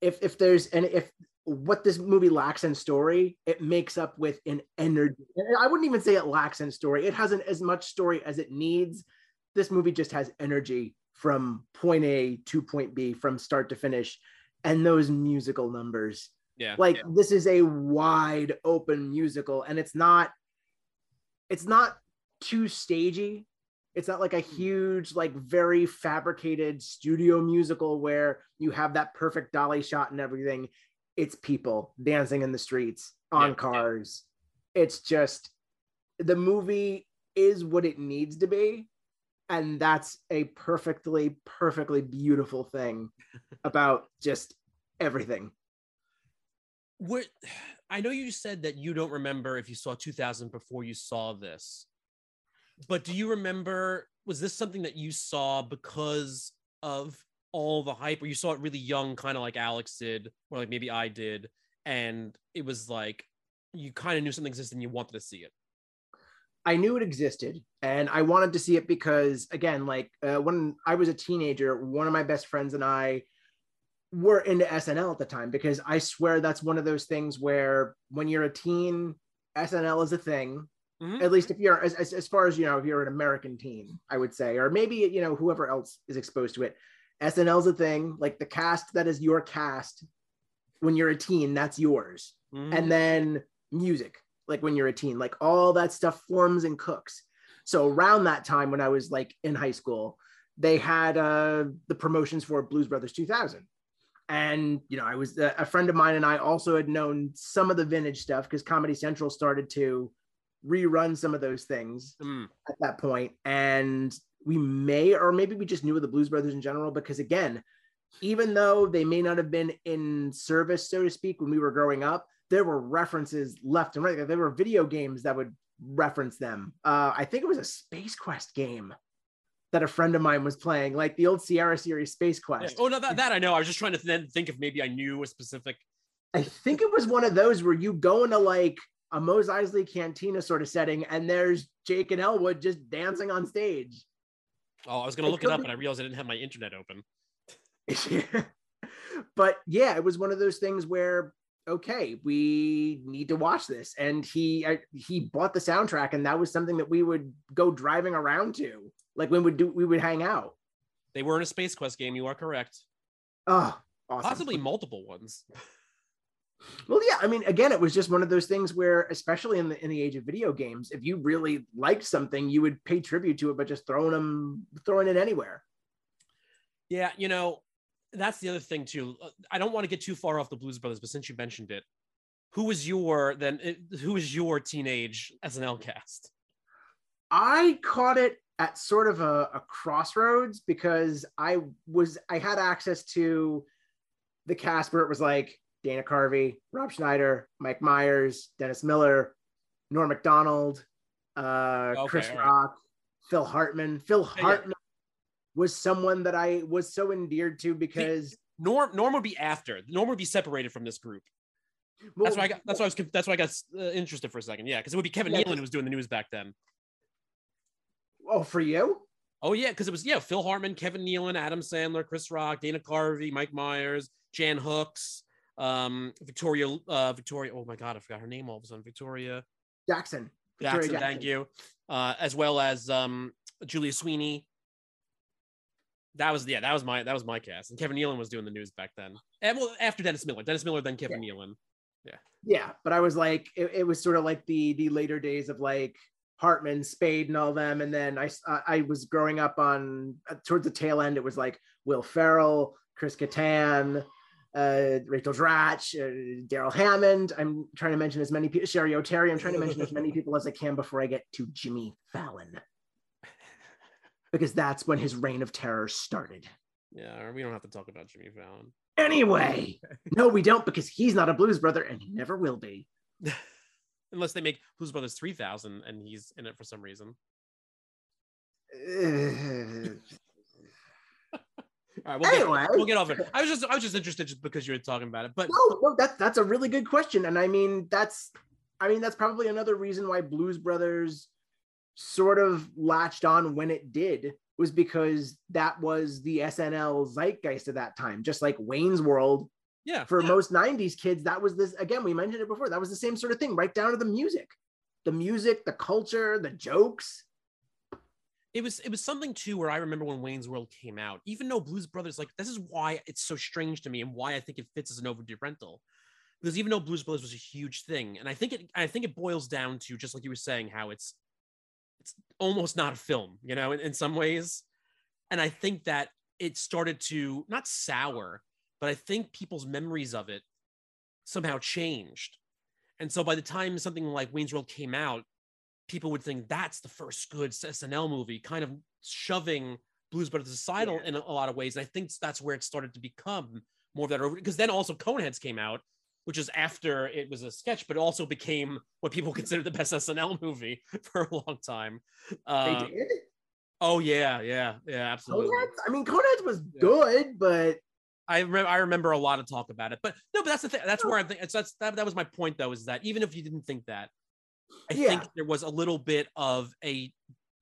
if if there's and if what this movie lacks in story, it makes up with an energy. And I wouldn't even say it lacks in story. It hasn't as much story as it needs. This movie just has energy from point A to point B from start to finish, and those musical numbers. Yeah. Like this is a wide open musical, and it's not. It's not too stagey it's not like a mm-hmm. huge like very fabricated studio musical where you have that perfect dolly shot and everything. It's people dancing in the streets on Yeah, yeah. cars. It's just the movie is what it needs to be and that's a perfectly perfectly beautiful thing about just everything. What I know you said that you don't remember if you saw 2000 before you saw this, but do you remember? Was this something that you saw because of all the hype, or you saw it really young, kind of like Alex did, or like maybe I did, and it was like you kind of knew something existed and you wanted to see it? I knew it existed and I wanted to see it because, again, like uh, when I was a teenager, one of my best friends and I were into SNL at the time because I swear that's one of those things where when you're a teen, SNL is a thing. Mhm. At least if you're, as, as, as far as you know, if you're an American teen, I would say, or maybe, you know, whoever else is exposed to it. SNL's a thing. Like the cast that is your cast when you're a teen, that's yours Mhm. and then music like when you're a teen like all that stuff forms and cooks so around that time when i was like in high school they had uh the promotions for blues brothers 2000 and you know i was uh, a friend of mine and i also had known some of the vintage stuff because comedy central started to rerun some of those things Mm. at that point and we may or maybe we just knew of the blues brothers in general because again even though they may not have been in service, so to speak, when we were growing up, there were references left and right. There were video games that would reference them. Uh, I think it was a Space Quest game that a friend of mine was playing, like the old Sierra series Space Quest. Yeah. Oh no, that, that I know. I was just trying to then think if maybe I knew a specific. I think it was one of those where you go into like a Mos Eisley Cantina sort of setting, and there's Jake and Elwood just dancing on stage. Oh, I was gonna look it up, and I realized I didn't have my internet open. but yeah, it was one of those things where okay, we need to watch this, and he I, he bought the soundtrack, and that was something that we would go driving around to, like we would do, we would hang out. They were in a Space Quest game. You are correct. Oh, awesome. possibly multiple ones. Well, yeah, I mean, again, it was just one of those things where, especially in the in the age of video games, if you really liked something, you would pay tribute to it, but just throwing them, throwing it anywhere. Yeah, you know, that's the other thing too. I don't want to get too far off the Blues Brothers, but since you mentioned it, who was your then? Uh, who was your teenage as SNL cast? I caught it at sort of a, a crossroads because I was I had access to the cast where it was like Dana Carvey, Rob Schneider, Mike Myers, Dennis Miller, Norm Macdonald, uh, okay, Chris right. Rock, Phil Hartman. Phil Hartman yeah. was someone that I was so endeared to because Norm Norm would be after. Norm would be separated from this group. Well, that's why I got. That's why I was. That's why I got uh, interested for a second. Yeah, because it would be Kevin yeah, Nealon who was doing the news back then. Oh, for you? Oh yeah, because it was yeah Phil Hartman, Kevin Nealon, Adam Sandler, Chris Rock, Dana Carvey, Mike Myers, Jan Hooks, um, Victoria, uh, Victoria. Oh my God, I forgot her name all of a sudden. Victoria Jackson. Jackson, Jackson. thank you. Uh, as well as um, Julia Sweeney. That was yeah, that was my that was my cast, and Kevin Nealon was doing the news back then. And well, after Dennis Miller, Dennis Miller, then Kevin yeah. Nealon. Yeah. Yeah, but I was like, it, it was sort of like the the later days of like Hartman, Spade, and all them. And then I I was growing up on uh, towards the tail end. It was like Will Ferrell, Chris Kattan, uh, Rachel Dratch, uh, Darrell Hammond. I'm trying to mention as many people, Cheri Oteri. I'm trying to mention as many people as I can before I get to Jimmy Fallon, because that's when his reign of terror started. Yeah, we don't have to talk about Jimmy Fallon. Anyway, no, we don't because he's not a Blues Brother and he never will be. Unless they make Blues Brothers 3000 and he's in it for some reason. All right, we'll anyway, get, we'll get off it. I was just I was just interested just because you were talking about it. But no, no, that's that's a really good question, and I mean that's I mean that's probably another reason why Blues Brothers sort of latched on when it did was because that was the SNL zeitgeist at that time, just like Wayne's World. Yeah. For yeah. most 90s kids, that was this again, we mentioned it before. That was the same sort of thing, right down to the music. The music, the culture, the jokes it was it was something too where I remember when Wayne's World came out, even though Blues Brothers like this is why it's so strange to me and why I think it fits as an overdue rental. Because even though Blues Brothers was a huge thing, and I think it I think it boils down to just like you were saying, how it's it's almost not a film, you know, in, in some ways. And I think that it started to not sour, but I think people's memories of it somehow changed. And so by the time something like Wayne's World came out, people would think that's the first good SNL movie, kind of shoving Blues Brothers aside yeah. in a, a, lot of ways. And I think that's where it started to become more of that over because then also Coneheads came out, which is after it was a sketch, but also became what people consider the best SNL movie for a long time. Uh, they did. Oh yeah, yeah, yeah, absolutely. Coneheads? I mean, Coneheads was yeah. good, but I remember I remember a lot of talk about it. But no, but that's the thing. That's where I think that's that, that was my point though, is that even if you didn't think that, I yeah. think there was a little bit of a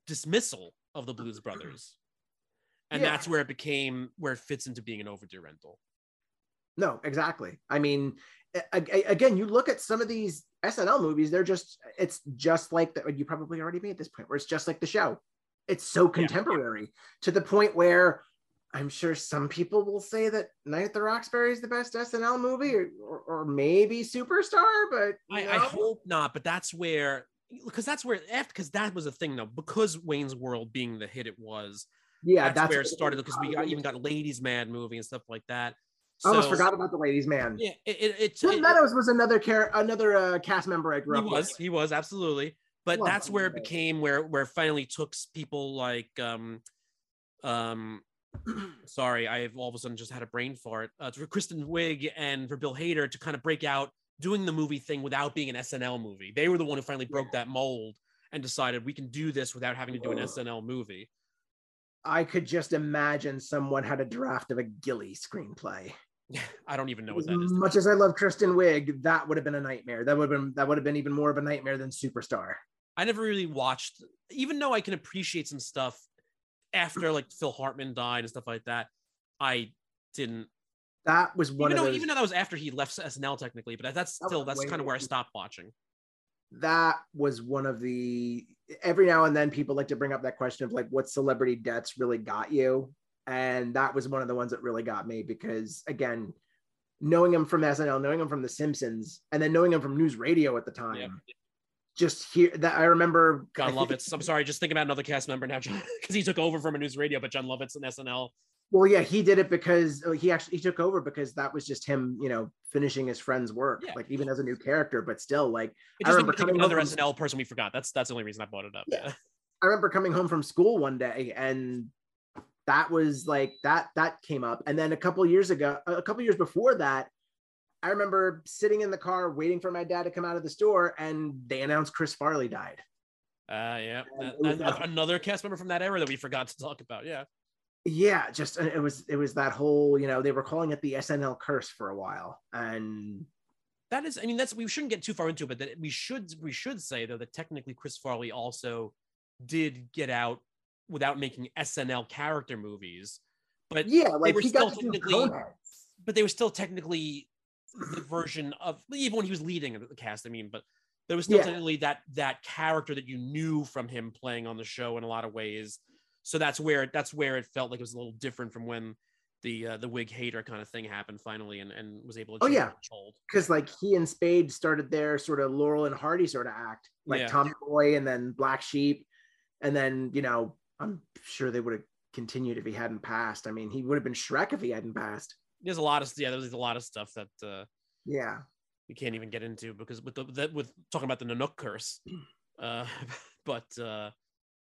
dismissal of the Blues Brothers. And yeah. that's where it became where it fits into being an overdue rental. No, exactly. I mean, again, you look at some of these SNL movies, they're just, it's just like that. You probably already made this point where it's just like the show. It's so contemporary yeah. to the point where I'm sure some people will say that Night at the Roxbury is the best SNL movie, or, or, or maybe Superstar, but I, I, hope not. But that's where, because that's where, because that was a thing though, because Wayne's World being the hit it was. Yeah, that's, that's where it started because we got, even got Ladies Man movie and stuff like that. So, I almost forgot about the Ladies Man. Yeah, it, it, it, Tim it, Meadows was another care, another uh, cast member I grew he up was, with. He was absolutely, but that's where it became where where it finally took people like um um sorry, I've all of a sudden just had a brain fart. Uh, for Kristen Wiig and for Bill Hader to kind of break out doing the movie thing without being an SNL movie. They were the one who finally broke that mold and decided we can do this without having to do an SNL movie. I could just imagine someone had a draft of a Gilly screenplay. I don't even know what that is. much as I love Kristen Wiig, that would have been a nightmare. That would have been that would have been even more of a nightmare than Superstar. I never really watched, even though I can appreciate some stuff after like Phil Hartman died and stuff like that. I didn't. That was one Even of though, those, even though that was after he left SNL technically, but that's That still that's kind of where I stopped watching. that was one of the every now and then people like to bring up that question of like what celebrity deaths really got you and that was one of the ones that really got me because again knowing him from snl knowing him from the simpsons and then knowing him from news radio at the time Yeah. Just here that i remember Jon think- Lovitz. I'm sorry, just thinking about another cast member now, because he took over from a news radio, but Jon Lovitz and SNL. well yeah he did it because oh, he actually he took over because that was just him you know finishing his friend's work Yeah. like even as a new character but still like It I remember me coming another home from- SNL person we forgot. That's that's the only reason I brought it up. Yeah. Yeah. I remember coming home from school one day and that was like that that came up and then a couple years ago a couple years before that I remember sitting in the car waiting for my dad to come out of the store and they announced Chris Farley died. Uh, yeah. That- that- another cast member from that era that we forgot to talk about. Yeah. Yeah, just uh, it was it was that whole, you know, they were calling it the SNL curse for a while and That is, I mean, that's we shouldn't get too far into it, but that we should we should say though that technically Chris Farley also did get out without making SNL character movies, but yeah, like were he still got to do technically- but they were still technically the version of even when he was leading the cast. I mean, but there was still Yeah. technically that that character that you knew from him playing on the show in a lot of ways. So that's where that's where it felt like it was a little different from when the uh, the Wiig Hader kind of thing happened finally and, and was able to Oh, yeah. because like he and Spade started their sort of Laurel and Hardy sort of act, like Yeah. Tommy Boy and then Black Sheep, and then you know I'm sure they would have continued if he hadn't passed. I mean, he would have been Shrek if he hadn't passed. There's a lot of yeah, there's a lot of stuff that uh, Yeah, we can't even get into because with the that with talking about the Nanook curse, uh, but uh,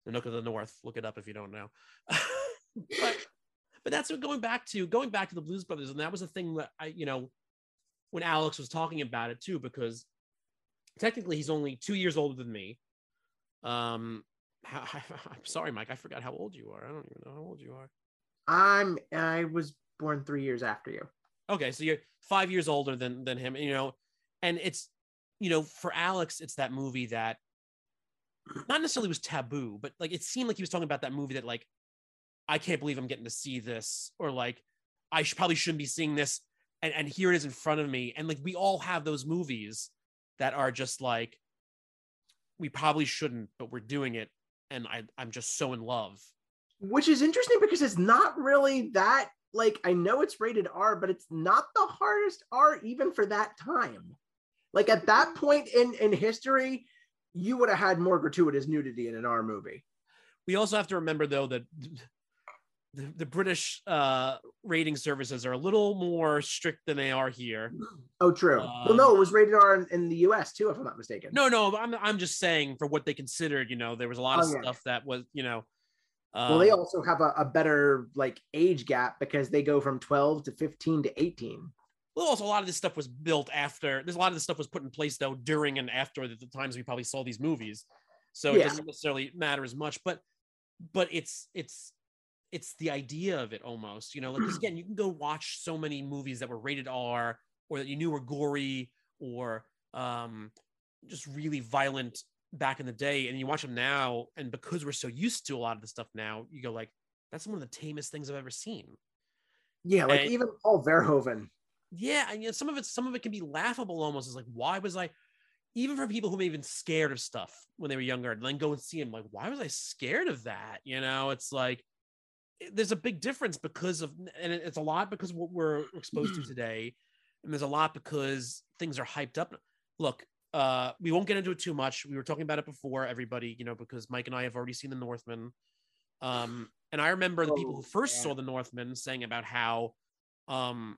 Nanook of the North, look it up if you don't know. but but that's what going back to going back to the Blues Brothers, and that was the thing that I you know when Alex was talking about it too, because technically he's only two years older than me. Um, how, I'm sorry, Mike, I forgot how old you are. I don't even know how old you are. I'm I was born three years after you. Okay, so you're five years older than than him, you know, and it's you know for Alex, it's that movie that not necessarily was taboo, but like it seemed like he was talking about that movie that like I can't believe I'm getting to see this, or like I should, probably shouldn't be seeing this, and and here it is in front of me, and like we all have those movies that are just like we probably shouldn't, but we're doing it, and I I'm just so in love. Which is interesting because it's not really that like I know it's rated R, but it's not the hardest R even for that time. Like at that mm-hmm. point in in history, you would have had more gratuitous nudity in an R movie. we also have to remember though that the, the british uh rating services are a little more strict than they are here mm. Oh, true. well, no, it was um, rated R in, in the U.S. too, if I'm not mistaken. no no i'm, I'm just saying for what they considered you know there was a lot of Oh, yeah. stuff that was you know Well, they um, also have a, a better like age gap because they go from 12 to 15 to 18. well, also a lot of this stuff was built after there's a lot of this stuff was put in place though during and after the, the times we probably saw these movies so it Yeah. doesn't necessarily matter as much but but it's it's it's the idea of it almost you know like again you can go watch so many movies that were rated r or that you knew were gory or um just really violent back in the day and you watch them now and because we're so used to a lot of the stuff now you go like that's one of the tamest things i've ever seen Yeah, like And- even Paul Verhoeven. yeah and you know, some of it some of it can be laughable almost it's like why was i even for people who may have been scared of stuff when they were younger and then go and see him like why was i scared of that you know it's like it- there's a big difference because of and it- it's a lot because what we're exposed to today and there's a lot because things are hyped up look uh we won't get into it too much. We were talking about it before everybody you know because mike and i have already seen the northman. Um and i remember the people who Oh, first saw the northman saying about how um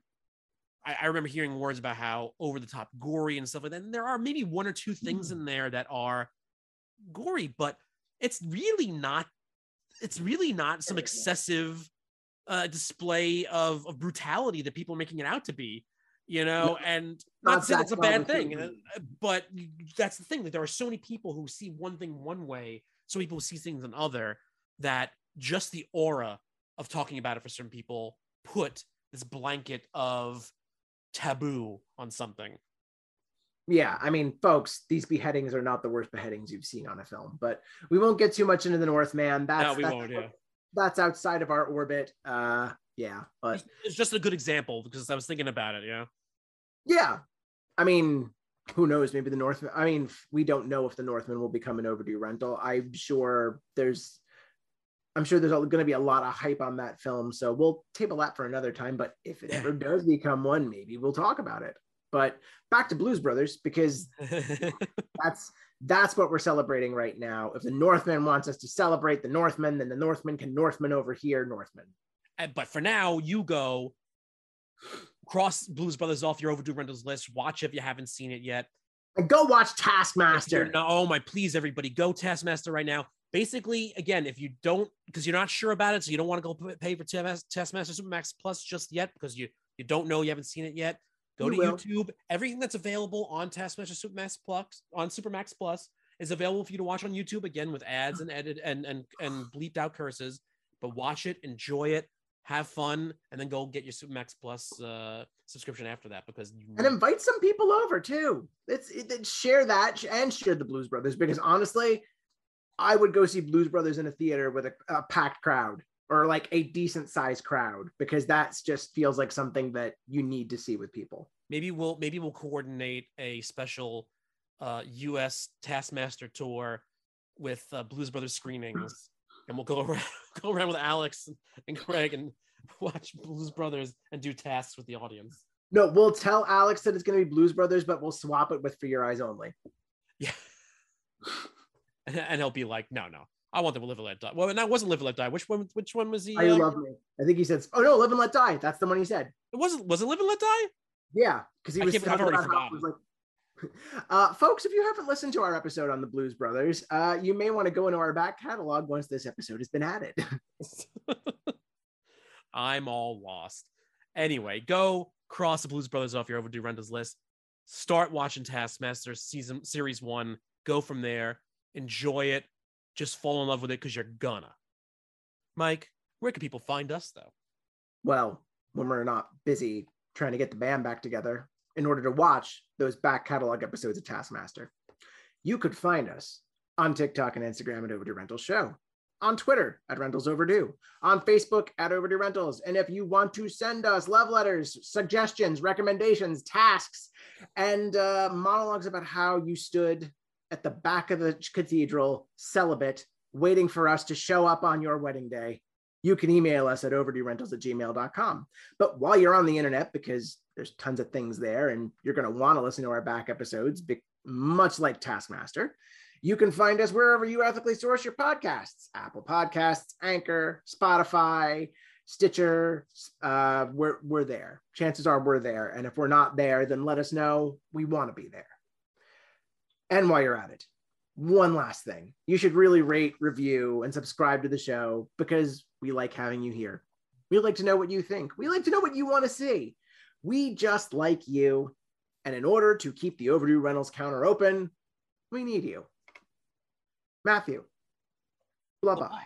I, I remember hearing words about how over the top gory and stuff like that. And there are maybe one or two things in there that are gory, but it's really not. It's really not some excessive uh, display of, of brutality that people are making it out to be you know and Not Zack it's a bad thing uh, but that's the thing that there are so many people who see one thing one way so people see things another that just the aura of talking about it for certain people put this blanket of taboo on something yeah, I mean, folks, these beheadings are not the worst beheadings you've seen on a film, but we won't get too much into the Northman. That's no we that's, won't yeah that's outside of our orbit. Uh, yeah, but it's just a good example because i was thinking about it yeah yeah, I mean, who knows? Maybe the Northman. I mean, we don't know if the Northman will become an overdue rental. I'm sure there's, I'm sure there's going to be a lot of hype on that film. So we'll table that for another time. But if it ever does become one, maybe we'll talk about it. But back to Blues Brothers because that's that's what we're celebrating right now. If the Northman wants us to celebrate the Northman, then the Northman can Northman over here, Northman. And- but for now, you go cross Blues Brothers off your overdue rentals list. Watch if you haven't seen it yet. And go watch Taskmaster. not- oh my, please, everybody, go Taskmaster right now. Basically, again, if you don't, because you're not sure about it, so you don't want to go pay for TMS Taskmaster Supermax Plus just yet because you you don't know you haven't seen it yet. Go You to will. YouTube. Everything that's available on Taskmaster Supermax Plus on Supermax Plus is available for you to watch on YouTube again with ads and edit and and and bleeped out curses. But watch it, enjoy it, have fun, and then go get your Supermax Plus uh, subscription after that because you and invite some people over too. It's it, share that and share the Blues Brothers because honestly, I would go see Blues Brothers in a theater with a, a packed crowd or like a decent sized crowd because that's just feels like something that you need to see with people. maybe we'll maybe we'll coordinate a special uh US Taskmaster tour with uh, Blues Brothers screenings and we'll go around go around with Alex and Craig and watch Blues Brothers and do tasks with the audience. No, we'll tell Alex that it's going to be Blues Brothers, but we'll swap it with For Your Eyes Only. Yeah. And, he'll be like, "No, no. I want them to live and let die." Well, and that wasn't live and let die. Which one which one was he? You uh, love me? I think he said, "Oh no, live and let die." That's the one he said. it wasn't was it live and let die? Yeah, because he I was I've already it was like. Uh, folks, if you haven't listened to our episode on the Blues Brothers, uh, you may want to go into our back catalog once this episode has been added. I'm all lost. Anyway, go cross the Blues Brothers off your overdue rentals list. Start watching Taskmaster season series one. Go from there. Enjoy it. Just fall in love with it because you're gonna. Mike, where can people find us though? well, when we're not busy trying to get the band back together in order to watch those back catalog episodes of Taskmaster, you could find us on TikTok and Instagram at Overdue Rentals Show, on Twitter at Rentals Overdue, on Facebook at Overdue Rentals. And if you want to send us love letters, suggestions, recommendations, tasks, and uh, monologues about how you stood at the back of the cathedral celibate, waiting for us to show up on your wedding day, you can email us at overduerentals at gmail.com. But while you're on the internet, because there's tons of things there and you're going to want to listen to our back episodes, much like Taskmaster, you can find us wherever you ethically source your podcasts Apple Podcasts, Anchor, Spotify, Stitcher. Uh, we're, we're there. Chances are we're there. And if we're not there, then let us know. We want to be there. And while you're at it, one last thing you should really rate, review, and subscribe to the show because we like having you here. We like to know what you think. We like to know what you want to see. We just like you. And in order to keep the overdue rentals counter open, we need you. Matthew, blah blah.